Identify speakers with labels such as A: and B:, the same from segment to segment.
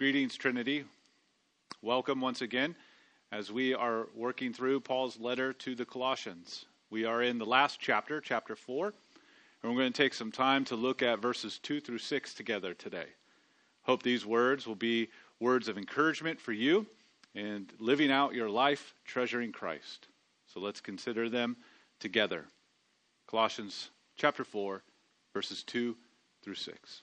A: Greetings, Trinity. Welcome once again as we are working through Paul's letter to the Colossians. We are in the last chapter, chapter 4, and we're going to take some time to look at verses 2 through 6 together today. Hope these words will be words of encouragement for you and living out your life treasuring Christ. So let's consider them together. Colossians chapter 4, verses 2 through 6.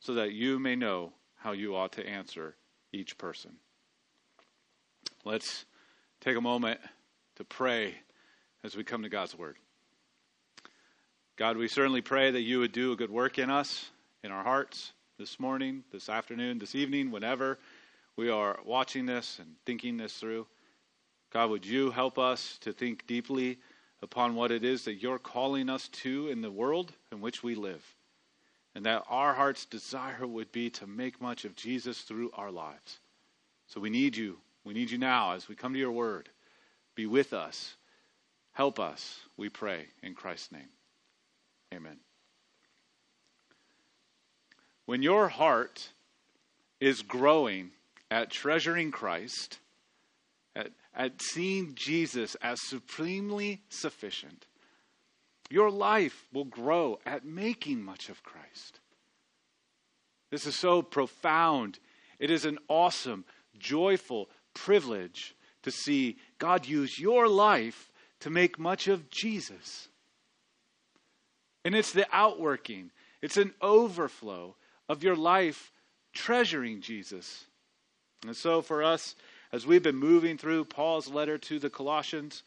A: so that you may know how you ought to answer each person. Let's take a moment to pray as we come to God's Word. God, we certainly pray that you would do a good work in us, in our hearts, this morning, this afternoon, this evening, whenever we are watching this and thinking this through. God, would you help us to think deeply upon what it is that you're calling us to in the world in which we live? And that our heart's desire would be to make much of Jesus through our lives. So we need you. We need you now as we come to your word. Be with us. Help us, we pray, in Christ's name. Amen. When your heart is growing at treasuring Christ, at, at seeing Jesus as supremely sufficient, your life will grow at making much of Christ. This is so profound. It is an awesome, joyful privilege to see God use your life to make much of Jesus. And it's the outworking, it's an overflow of your life treasuring Jesus. And so, for us, as we've been moving through Paul's letter to the Colossians,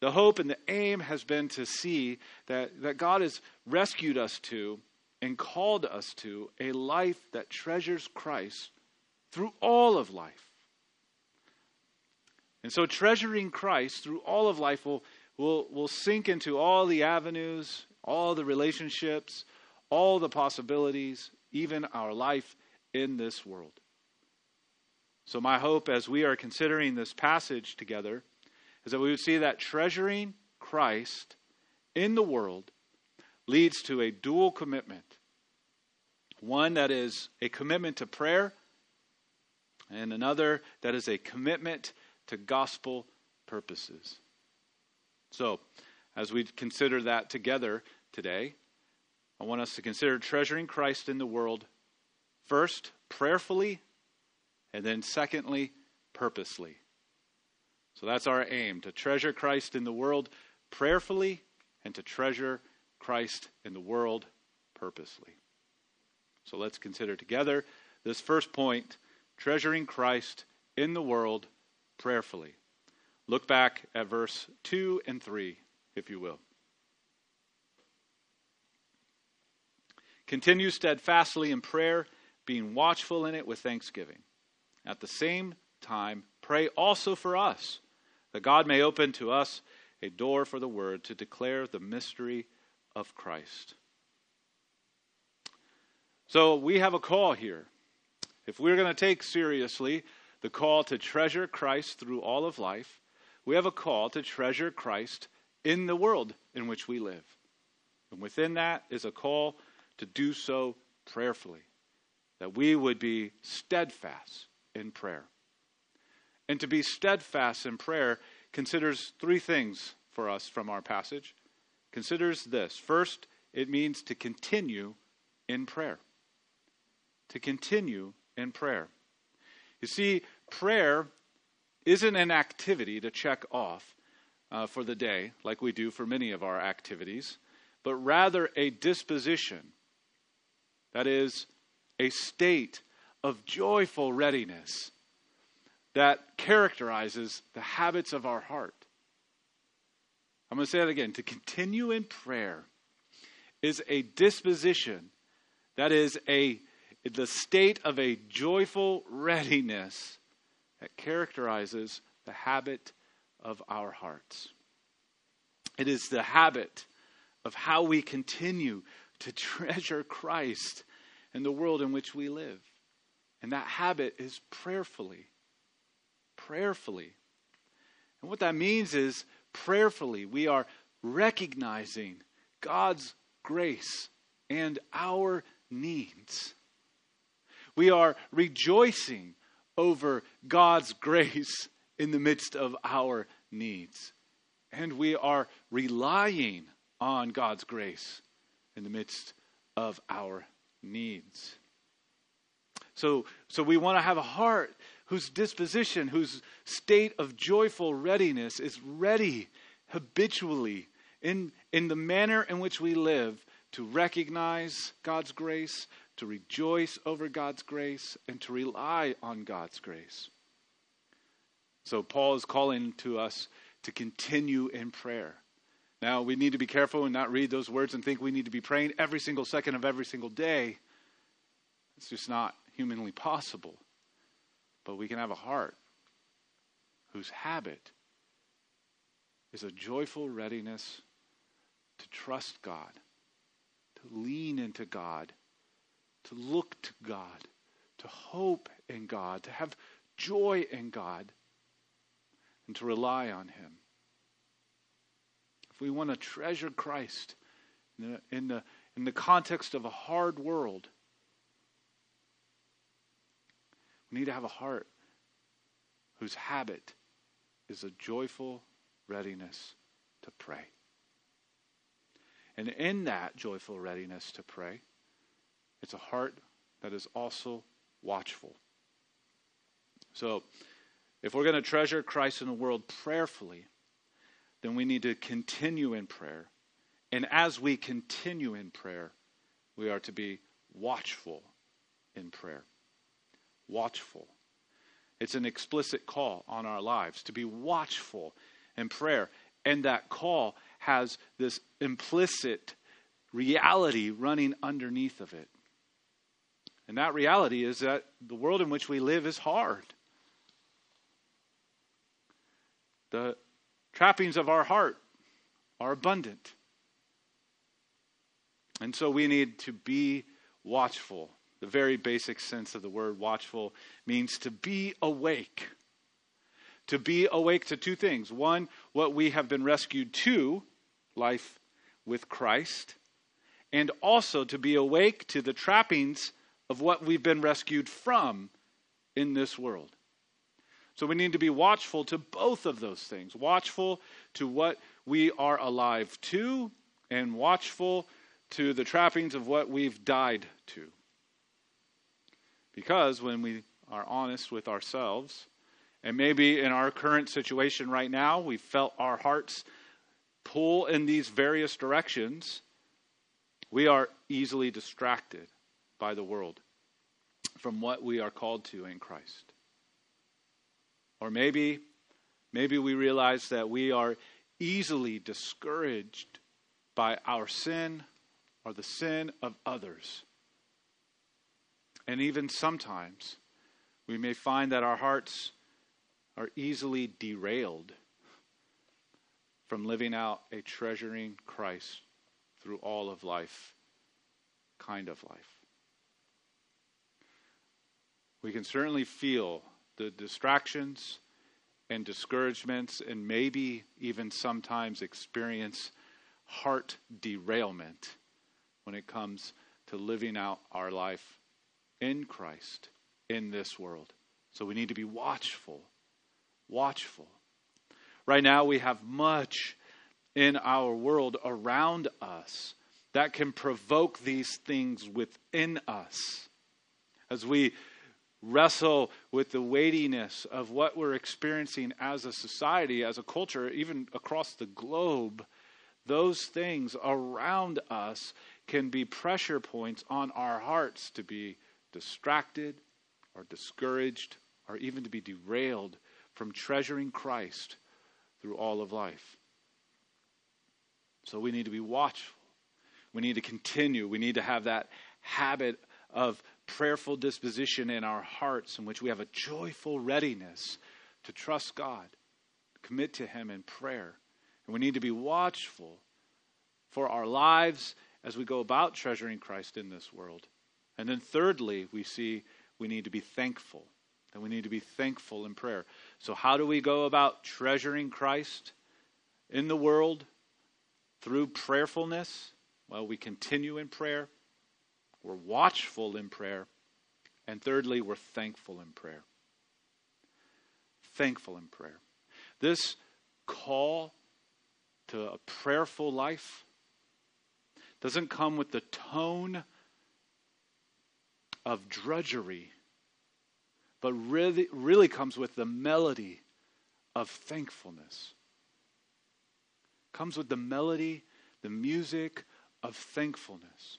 A: the hope and the aim has been to see that, that God has rescued us to and called us to a life that treasures Christ through all of life. And so, treasuring Christ through all of life will, will, will sink into all the avenues, all the relationships, all the possibilities, even our life in this world. So, my hope as we are considering this passage together is that we would see that treasuring Christ in the world leads to a dual commitment one that is a commitment to prayer, and another that is a commitment to gospel purposes. So, as we consider that together today, I want us to consider treasuring Christ in the world first, prayerfully, and then secondly, purposely. So that's our aim to treasure Christ in the world prayerfully and to treasure Christ in the world purposely. So let's consider together this first point treasuring Christ in the world prayerfully. Look back at verse 2 and 3, if you will. Continue steadfastly in prayer, being watchful in it with thanksgiving. At the same time, pray also for us that God may open to us a door for the word to declare the mystery of Christ. So we have a call here. If we're going to take seriously the call to treasure Christ through all of life, we have a call to treasure Christ in the world in which we live. And within that is a call to do so prayerfully, that we would be steadfast in prayer. And to be steadfast in prayer considers three things for us from our passage. Considers this. First, it means to continue in prayer. To continue in prayer. You see, prayer isn't an activity to check off uh, for the day, like we do for many of our activities, but rather a disposition. That is, a state of joyful readiness that characterizes the habits of our heart. I'm going to say that again. To continue in prayer is a disposition That is a the state of a joyful readiness that characterizes the habit of our hearts. It is the habit of how we continue to treasure Christ in the world in which we live. And that habit is prayerfully. Prayerfully. And what that means is prayerfully, we are recognizing God's grace and our needs. We are rejoicing over God's grace in the midst of our needs. And we are relying on God's grace in the midst of our needs. So, so we want to have a heart whose disposition, whose state of joyful readiness is ready habitually in, in the manner in which we live to recognize God's grace, to rejoice over God's grace, and to rely on God's grace. So, Paul is calling to us to continue in prayer. Now, we need to be careful and not read those words and think we need to be praying every single second of every single day. It's just not humanly possible. But we can have a heart whose habit is a joyful readiness to trust God, to lean into God, to look to God, to hope in God, to have joy in God, and to rely on Him. If we want to treasure Christ in the, in the, in the context of a hard world, we need to have a heart whose habit is a joyful readiness to pray. And in that joyful readiness to pray, it's a heart that is also watchful. So, if we're going to treasure Christ in the world prayerfully, then we need to continue in prayer. And as we continue in prayer, we are to be watchful in prayer. Watchful. It's an explicit call on our lives to be watchful in prayer. And that call has this implicit reality running underneath of it. And that reality is that the world in which we live is hard. The trappings of our heart are abundant. And so we need to be watchful. The very basic sense of the word watchful means to be awake. To be awake to two things. One, what we have been rescued to, life with Christ, and also to be awake to the trappings of what we've been rescued from in this world. So we need to be watchful to both of those things watchful to what we are alive to, and watchful to the trappings of what we've died to. Because when we are honest with ourselves, and maybe in our current situation right now, we felt our hearts pull in these various directions, we are easily distracted by the world from what we are called to in Christ. Or maybe, maybe we realize that we are easily discouraged by our sin or the sin of others. And even sometimes we may find that our hearts are easily derailed from living out a treasuring Christ through all of life kind of life. We can certainly feel the distractions and discouragements, and maybe even sometimes experience heart derailment when it comes to living out our life in Christ in this world. So we need to be watchful. Watchful. Right now, we have much in our world around us that can provoke these things within us. As we wrestle with the weightiness of what we're experiencing as a society, as a culture, even across the globe, those things around us can be pressure points on our hearts to be distracted or discouraged or even to be derailed from treasuring Christ through all of life. So we need to be watchful. We need to continue. We need to have that habit of prayerful disposition in our hearts, in which we have a joyful readiness to trust God, commit to Him in prayer. And we need to be watchful for our lives as we go about treasuring Christ in this world. And then, thirdly, we see we need to be thankful. And we need to be thankful in prayer. So, how do we go about treasuring Christ in the world through prayerfulness? Well, we continue in prayer, we're watchful in prayer, and thirdly, we're thankful in prayer. Thankful in prayer. This call to a prayerful life doesn't come with the tone of drudgery, but really, really comes with the melody of thankfulness. Comes with the melody, the music of thankfulness.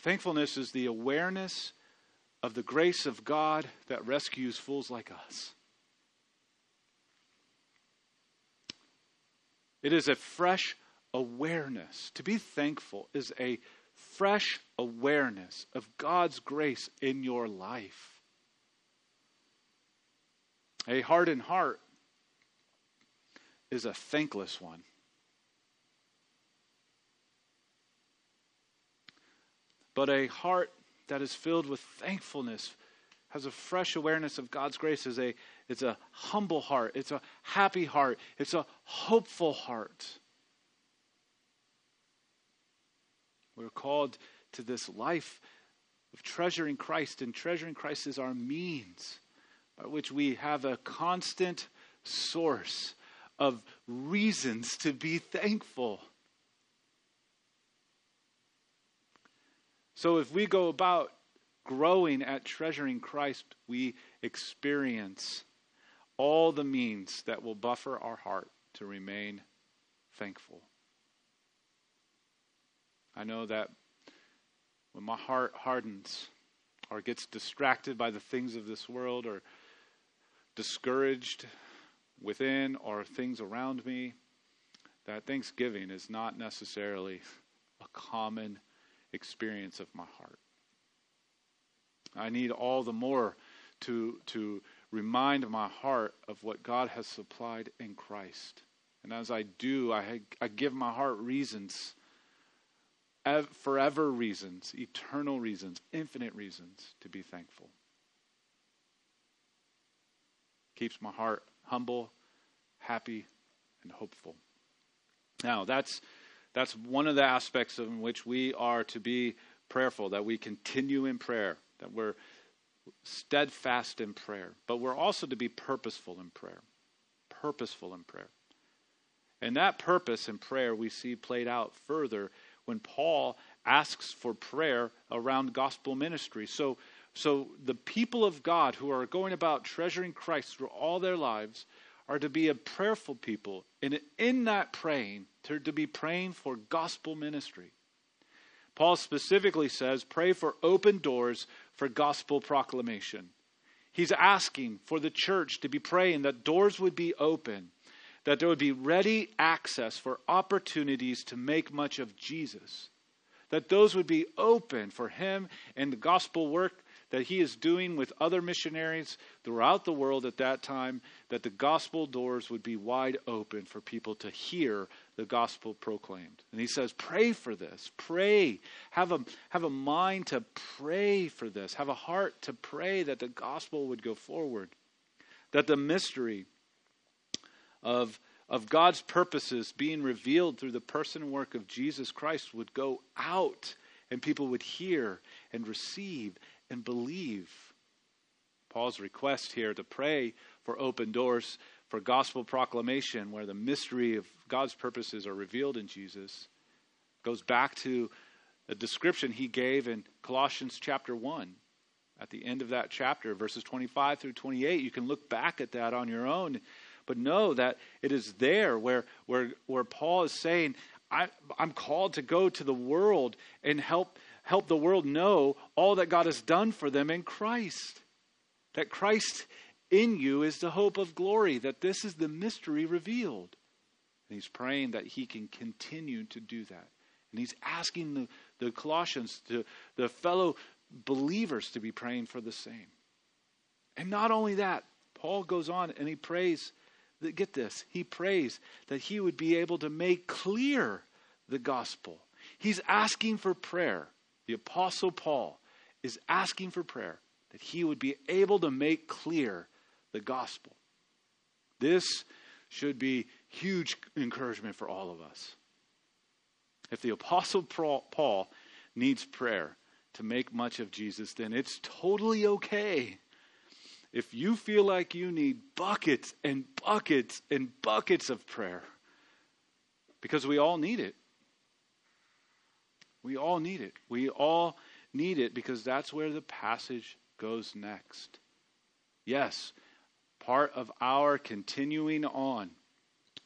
A: Thankfulness is the awareness of the grace of God that rescues fools like us. It is a fresh awareness. To be thankful is a fresh awareness of God's grace in your life. A hardened heart is a thankless one. But a heart that is filled with thankfulness has a fresh awareness of God's grace is a it's a humble heart, it's a happy heart, it's a hopeful heart. We're called to this life of treasuring Christ, and treasuring Christ is our means by which we have a constant source of reasons to be thankful. So if we go about growing at treasuring Christ, we experience all the means that will buffer our heart to remain thankful. I know that when my heart hardens or gets distracted by the things of this world or discouraged within or things around me, that thanksgiving is not necessarily a common experience of my heart. I need all the more to, to remind my heart of what God has supplied in Christ. And as I do, I, I give my heart reasons, forever reasons, eternal reasons, infinite reasons to be thankful. Keeps my heart humble, happy, and hopeful. Now, that's, that's one of the aspects in which we are to be prayerful, that we continue in prayer, that we're steadfast in prayer. But we're also to be purposeful in prayer. Purposeful in prayer. And that purpose in prayer we see played out further when Paul asks for prayer around gospel ministry. So, so the people of God who are going about treasuring Christ through all their lives are to be a prayerful people. And in that praying, to, to be praying for gospel ministry. Paul specifically says, pray for open doors for gospel proclamation. He's asking for the church to be praying that doors would be open, that there would be ready access for opportunities to make much of Jesus, that those would be open for him and the gospel work that he is doing with other missionaries throughout the world at that time, that the gospel doors would be wide open for people to hear the gospel proclaimed. And he says, pray for this. Pray. Have a, have a mind to pray for this. Have a heart to pray that the gospel would go forward. That the mystery of, of God's purposes being revealed through the person and work of Jesus Christ would go out and people would hear and receive and believe. Paul's request here to pray for open doors for gospel proclamation, where the mystery of God's purposes are revealed in Jesus, goes back to a description he gave in Colossians chapter 1. At the end of that chapter, verses 25 through 28, you can look back at that on your own. But know that it is there where, where, where Paul is saying, I, I'm called to go to the world and help help the world know all that God has done for them in Christ. That Christ in you is the hope of glory, that this is the mystery revealed. And he's praying that he can continue to do that. And he's asking the, the Colossians, to the fellow believers to be praying for the same. And not only that, Paul goes on and he prays, get this, he prays that he would be able to make clear the gospel. He's asking for prayer. The Apostle Paul is asking for prayer that he would be able to make clear the gospel. This should be huge encouragement for all of us. If the Apostle Paul needs prayer to make much of Jesus, then it's totally okay. If you feel like you need buckets and buckets and buckets of prayer, because we all need it. We all need it. We all need it because that's where the passage goes next. Yes, part of our continuing on,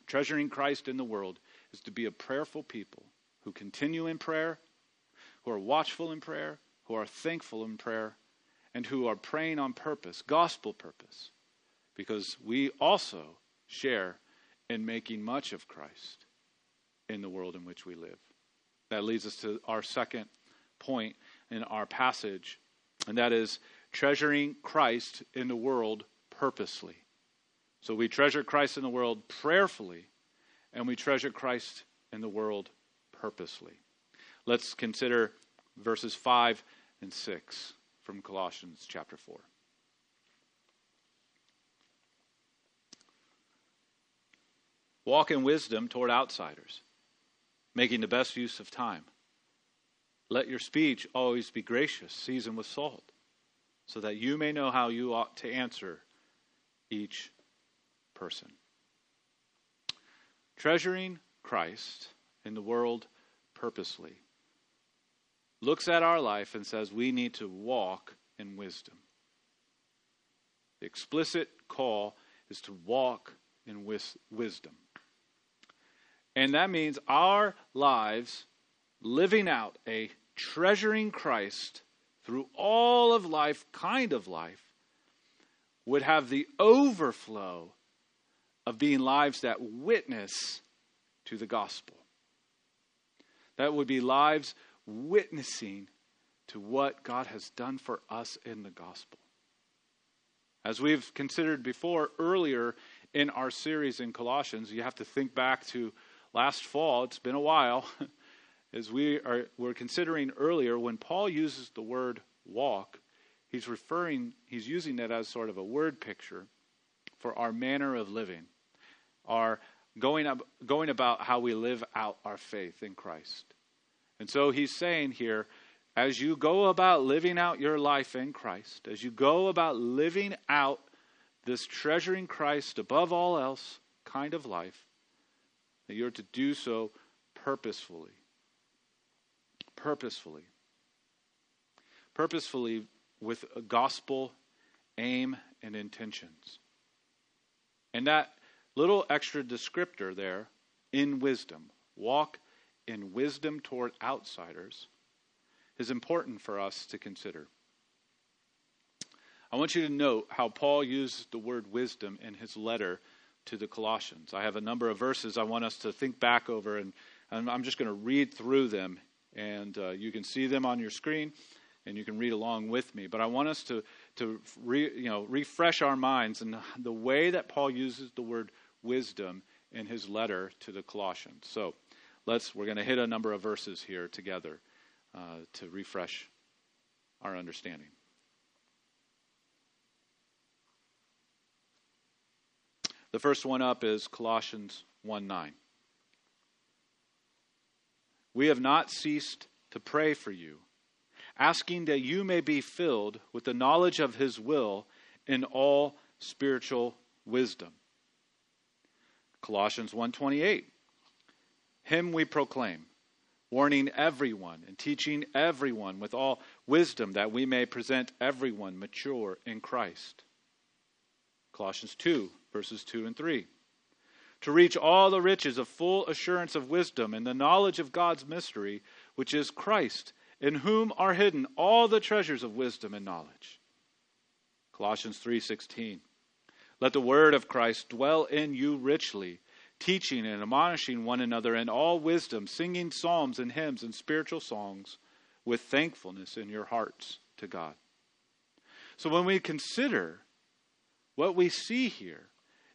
A: treasuring Christ in the world, is to be a prayerful people who continue in prayer, who are watchful in prayer, who are thankful in prayer, and who are praying on purpose, gospel purpose, because we also share in making much of Christ in the world in which we live. That leads us to our second point in our passage, and that is treasuring Christ in the world purposely. So we treasure Christ in the world prayerfully, and we treasure Christ in the world purposely. Let's consider verses 5 and 6 from Colossians chapter 4. Walk in wisdom toward outsiders, making the best use of time. Let your speech always be gracious, seasoned with salt so that you may know how you ought to answer each person. Treasuring Christ in the world purposely looks at our life and says we need to walk in wisdom. The explicit call is to walk in wis- wisdom. And that means our lives living out a treasuring Christ through all of life, kind of life, would have the overflow of being lives that witness to the gospel. That would be lives witnessing to what God has done for us in the gospel. As we've considered before earlier in our series in Colossians, you have to think back to last fall. It's been a while. as we are were considering earlier, when Paul uses the word walk, he's referring, he's using that as sort of a word picture for our manner of living, our going, up, going about how we live out our faith in Christ. And so he's saying here, as you go about living out your life in Christ, as you go about living out this treasuring Christ above all else kind of life, that you're to do so purposefully purposefully. Purposefully with a gospel aim and intentions. And that little extra descriptor there, in wisdom, walk in wisdom toward outsiders, is important for us to consider. I want you to note how Paul uses the word wisdom in his letter to the Colossians. I have a number of verses I want us to think back over, and, and I'm just going to read through them and uh, you can see them on your screen and you can read along with me. But I want us to, to re, you know, refresh our minds and the way that Paul uses the word wisdom in his letter to the Colossians. So let's, we're going to hit a number of verses here together uh, to refresh our understanding. The first one up is Colossians 1 9. We have not ceased to pray for you, asking that you may be filled with the knowledge of his will in all spiritual wisdom. Colossians 1:28 Him we proclaim, warning everyone and teaching everyone with all wisdom that we may present everyone mature in Christ. Colossians 2 verses 2 and 3 to reach all the riches of full assurance of wisdom and the knowledge of God's mystery, which is Christ, in whom are hidden all the treasures of wisdom and knowledge. Colossians 3:16 Let the word of Christ dwell in you richly, teaching and admonishing one another in all wisdom, singing psalms and hymns and spiritual songs with thankfulness in your hearts to God. So when we consider what we see here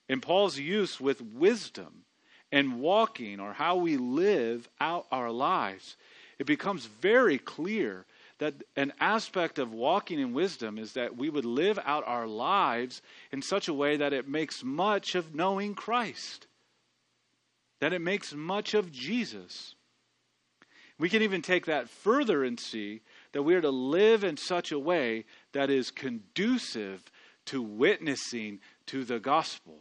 A: in Paul's use with wisdom and walking or how we live out our lives, it becomes very clear that an aspect of walking in wisdom is that we would live out our lives in such a way that it makes much of knowing Christ, that it makes much of Jesus. We can even take that further and see that we are to live in such a way that is conducive to witnessing to the gospel.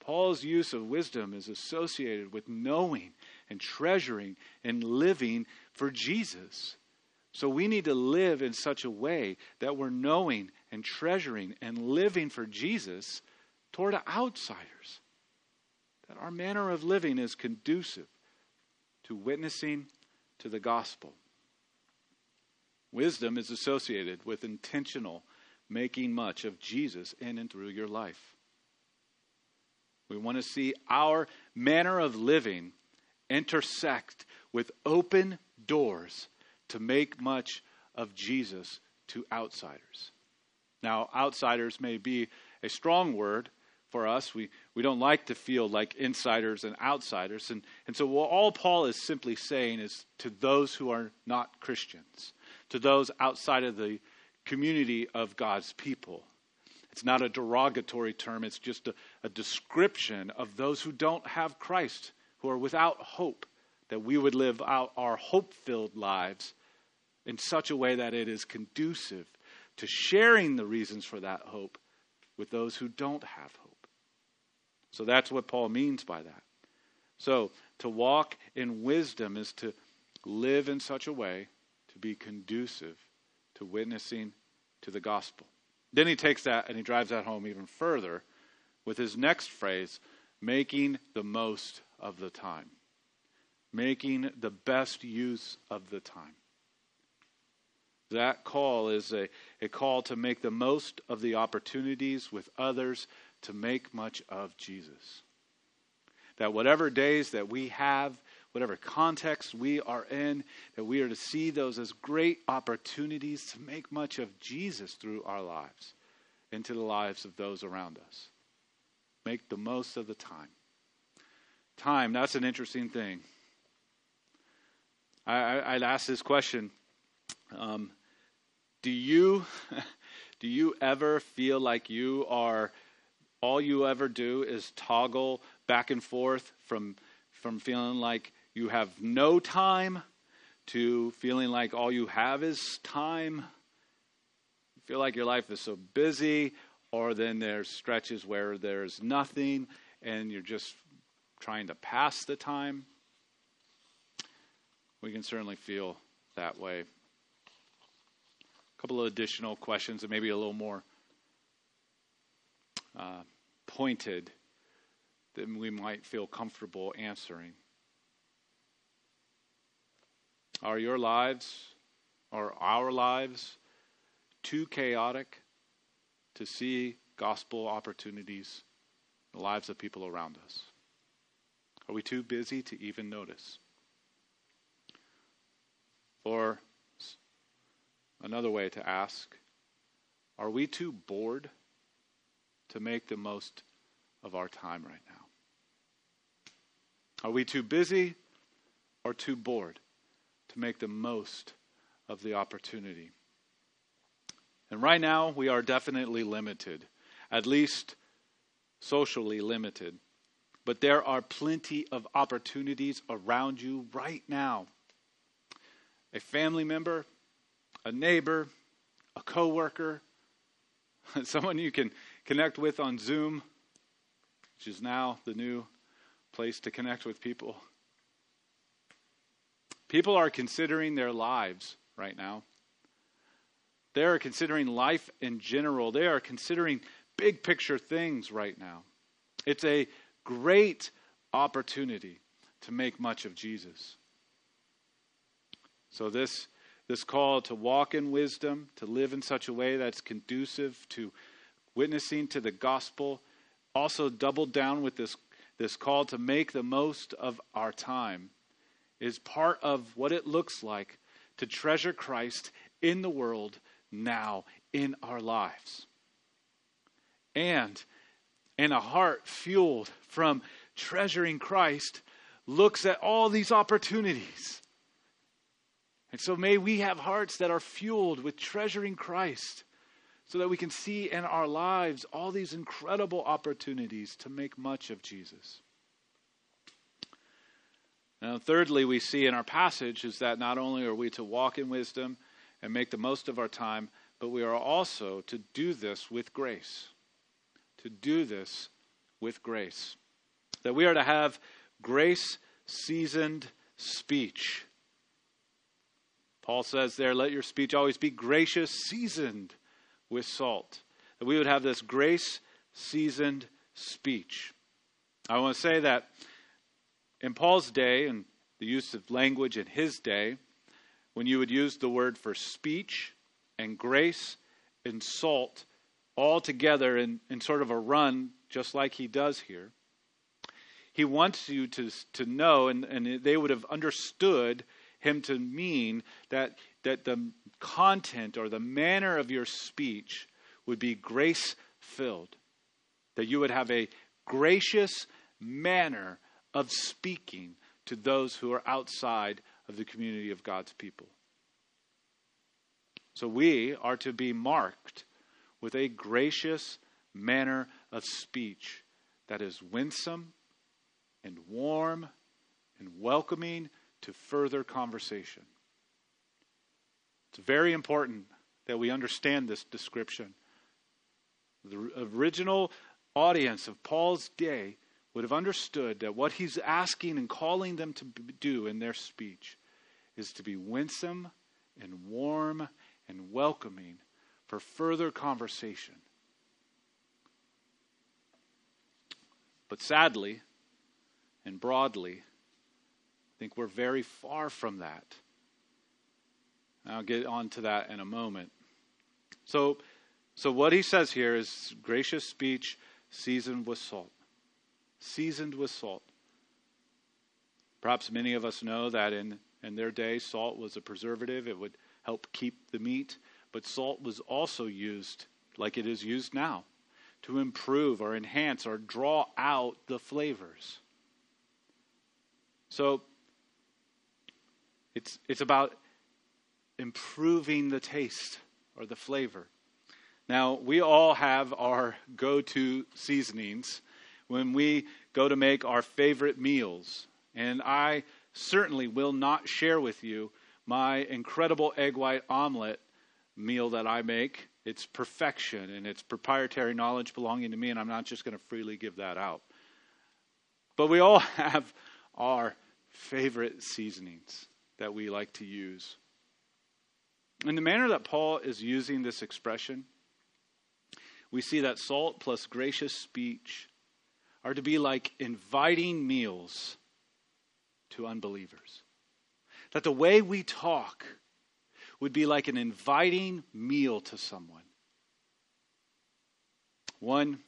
A: Paul's use of wisdom is associated with knowing and treasuring and living for Jesus. So we need to live in such a way that we're knowing and treasuring and living for Jesus toward outsiders. That our manner of living is conducive to witnessing to the gospel. Wisdom is associated with intentional making much of Jesus in and through your life. We want to see our manner of living intersect with open doors to make much of Jesus to outsiders. Now, outsiders may be a strong word for us. We, we don't like to feel like insiders and outsiders. And, and so, all Paul is simply saying is to those who are not Christians, to those outside of the community of God's people. It's not a derogatory term, it's just a, a description of those who don't have Christ, who are without hope, that we would live out our hope filled lives in such a way that it is conducive to sharing the reasons for that hope with those who don't have hope. So that's what Paul means by that. So to walk in wisdom is to live in such a way to be conducive to witnessing to the gospel. Then he takes that and he drives that home even further with his next phrase making the most of the time. Making the best use of the time. That call is a, a call to make the most of the opportunities with others to make much of Jesus. That whatever days that we have, whatever context we are in, that we are to see those as great opportunities to make much of Jesus through our lives into the lives of those around us. Make the most of the time. Time, that's an interesting thing. I, would ask this question um, Do you. Do you ever feel like you are all you ever do is toggle back and forth from from feeling like you have no time to feeling like all you have is time. You feel like your life is so busy, or then there's stretches where there's nothing and you're just trying to pass the time. We can certainly feel that way. A couple of additional questions and maybe a little more uh, pointed that we might feel comfortable answering. Are your lives, or our lives, too chaotic to see gospel opportunities in the lives of people around us? Are we too busy to even notice? Or another way to ask, are we too bored to make the most of our time right now? Are we too busy or too bored to make the most of the opportunity. And right now, we are definitely limited, at least socially limited. But there are plenty of opportunities around you right now. A family member, a neighbor, a coworker, someone you can connect with on Zoom, which is now the new place to connect with people. People are considering their lives right now. They are considering life in general. They are considering big picture things right now. It's a great opportunity to make much of Jesus. So, this, this call to walk in wisdom, to live in such a way that's conducive to witnessing to the gospel, also doubled down with this, this call to make the most of our time is part of what it looks like to treasure Christ in the world now in our lives. And in a heart fueled from treasuring Christ looks at all these opportunities. And so may we have hearts that are fueled with treasuring Christ so that we can see in our lives all these incredible opportunities to make much of Jesus. Now, thirdly, we see in our passage is that not only are we to walk in wisdom and make the most of our time, but we are also to do this with grace. To do this with grace. That we are to have grace seasoned speech. Paul says there, let your speech always be gracious, seasoned with salt. That we would have this grace seasoned speech. I want to say that in Paul's day, and the use of language in his day, when you would use the word for speech and grace and salt all together in, in sort of a run, just like he does here, he wants you to, to know, and, and they would have understood him to mean that, that the content or the manner of your speech would be grace filled. That you would have a gracious manner of speaking to those who are outside of the community of God's people. So we are to be marked with a gracious manner of speech that is winsome and warm and welcoming to further conversation. It's very important that we understand this description. The original audience of Paul's day would have understood that what he's asking and calling them to do in their speech is to be winsome and warm and welcoming for further conversation. But sadly and broadly, I think we're very far from that. I'll get on to that in a moment. So, so what he says here is gracious speech seasoned with salt seasoned with salt. Perhaps many of us know that in, in their day, salt was a preservative. It would help keep the meat. But salt was also used, like it is used now, to improve or enhance or draw out the flavors. So it's, it's about improving the taste or the flavor. Now, we all have our go to seasonings when we go to make our favorite meals. And I certainly will not share with you my incredible egg white omelet meal that I make. It's perfection and it's proprietary knowledge belonging to me, and I'm not just going to freely give that out. But we all have our favorite seasonings that we like to use. In the manner that Paul is using this expression, we see that salt plus gracious speech are to be like inviting meals to unbelievers. That the way we talk would be like an inviting meal to someone. One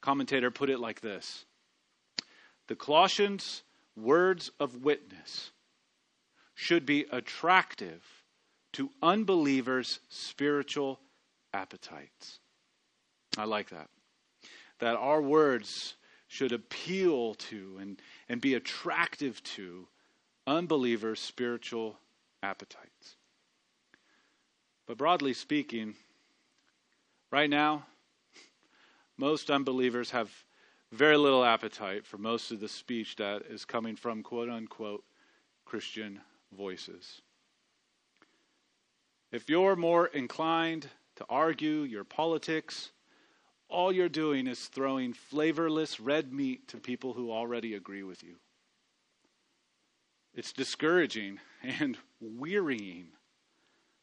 A: commentator put it like this The Colossians' words of witness should be attractive to unbelievers' spiritual appetites. I like that. That our words should appeal to and, and be attractive to unbelievers' spiritual appetites. But broadly speaking, right now, most unbelievers have very little appetite for most of the speech that is coming from quote unquote Christian voices. If you're more inclined to argue your politics all you're doing is throwing flavorless red meat to people who already agree with you. It's discouraging and wearying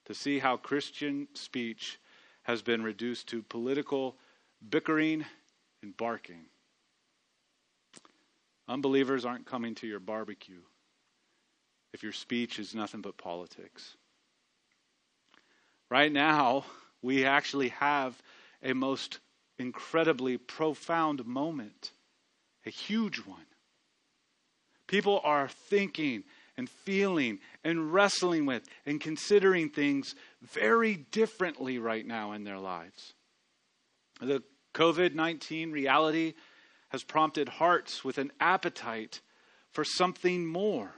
A: to see how Christian speech has been reduced to political bickering and barking. Unbelievers aren't coming to your barbecue if your speech is nothing but politics. Right now, we actually have a most incredibly profound moment a huge one. People are thinking and feeling and wrestling with and considering things very differently right now in their lives. The COVID 19 reality has prompted hearts with an appetite for something more,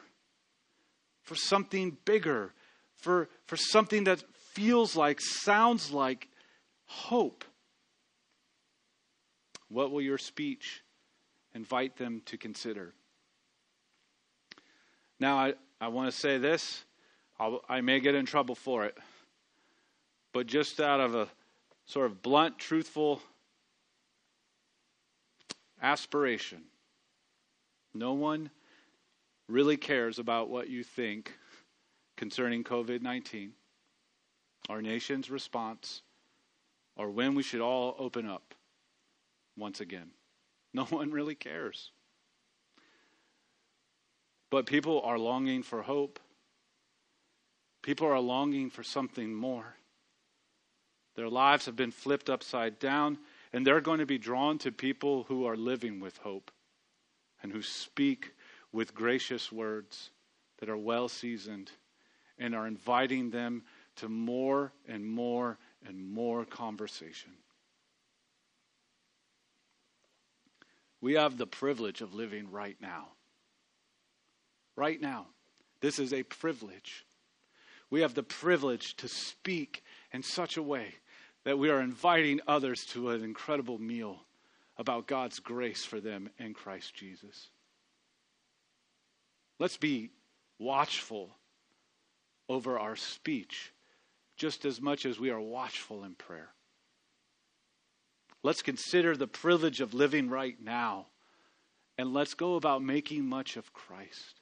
A: for something bigger, for, for something that feels like, sounds like hope. What will your speech invite them to consider? Now, I, I want to say this. I'll, I may get in trouble for it. But just out of a sort of blunt, truthful aspiration, no one really cares about what you think concerning COVID 19, our nation's response, or when we should all open up once again. No one really cares. But people are longing for hope. People are longing for something more. Their lives have been flipped upside down, and they're going to be drawn to people who are living with hope and who speak with gracious words that are well seasoned and are inviting them to more and more and more conversation. We have the privilege of living right now. Right now. This is a privilege. We have the privilege to speak in such a way that we are inviting others to an incredible meal about God's grace for them in Christ Jesus. Let's be watchful over our speech just as much as we are watchful in prayer. Let's consider the privilege of living right now and let's go about making much of Christ.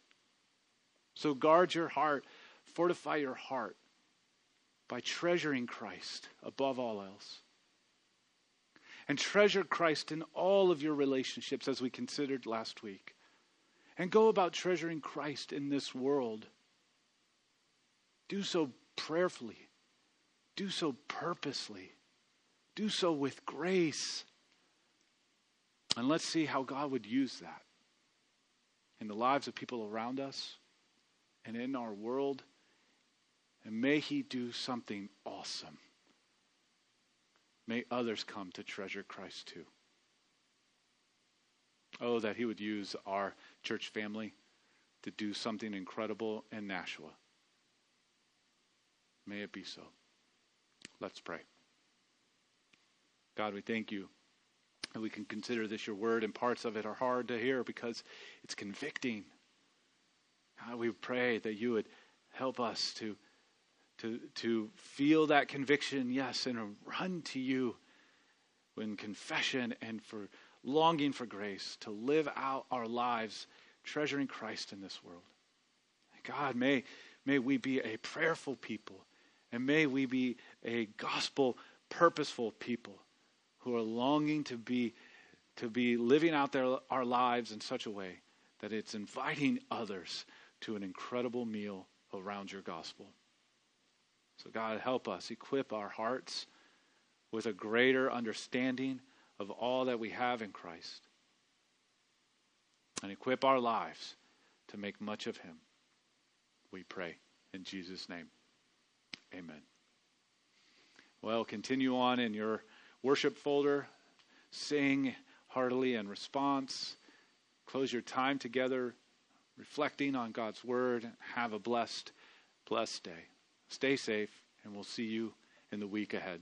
A: So guard your heart, fortify your heart by treasuring Christ above all else. And treasure Christ in all of your relationships, as we considered last week. And go about treasuring Christ in this world. Do so prayerfully, do so purposely, do so with grace. And let's see how God would use that in the lives of people around us and in our world. And may He do something awesome. May others come to treasure Christ too. Oh, that He would use our church family to do something incredible in Nashua. May it be so. Let's pray. God, we thank you. And we can consider this your word, and parts of it are hard to hear because it's convicting. God, we pray that you would help us to, to, to feel that conviction, yes, and run to you in confession and for longing for grace to live out our lives treasuring Christ in this world. God, may, may we be a prayerful people, and may we be a gospel purposeful people who are longing to be to be living out their, our lives in such a way that it's inviting others to an incredible meal around your gospel. So, God, help us, equip our hearts with a greater understanding of all that we have in Christ, and equip our lives to make much of Him. We pray in Jesus' name. Amen. Well, continue on in your worship folder, sing heartily in response. Close your time together reflecting on God's word. Have a blessed, blessed day. Stay safe, and we'll see you in the week ahead.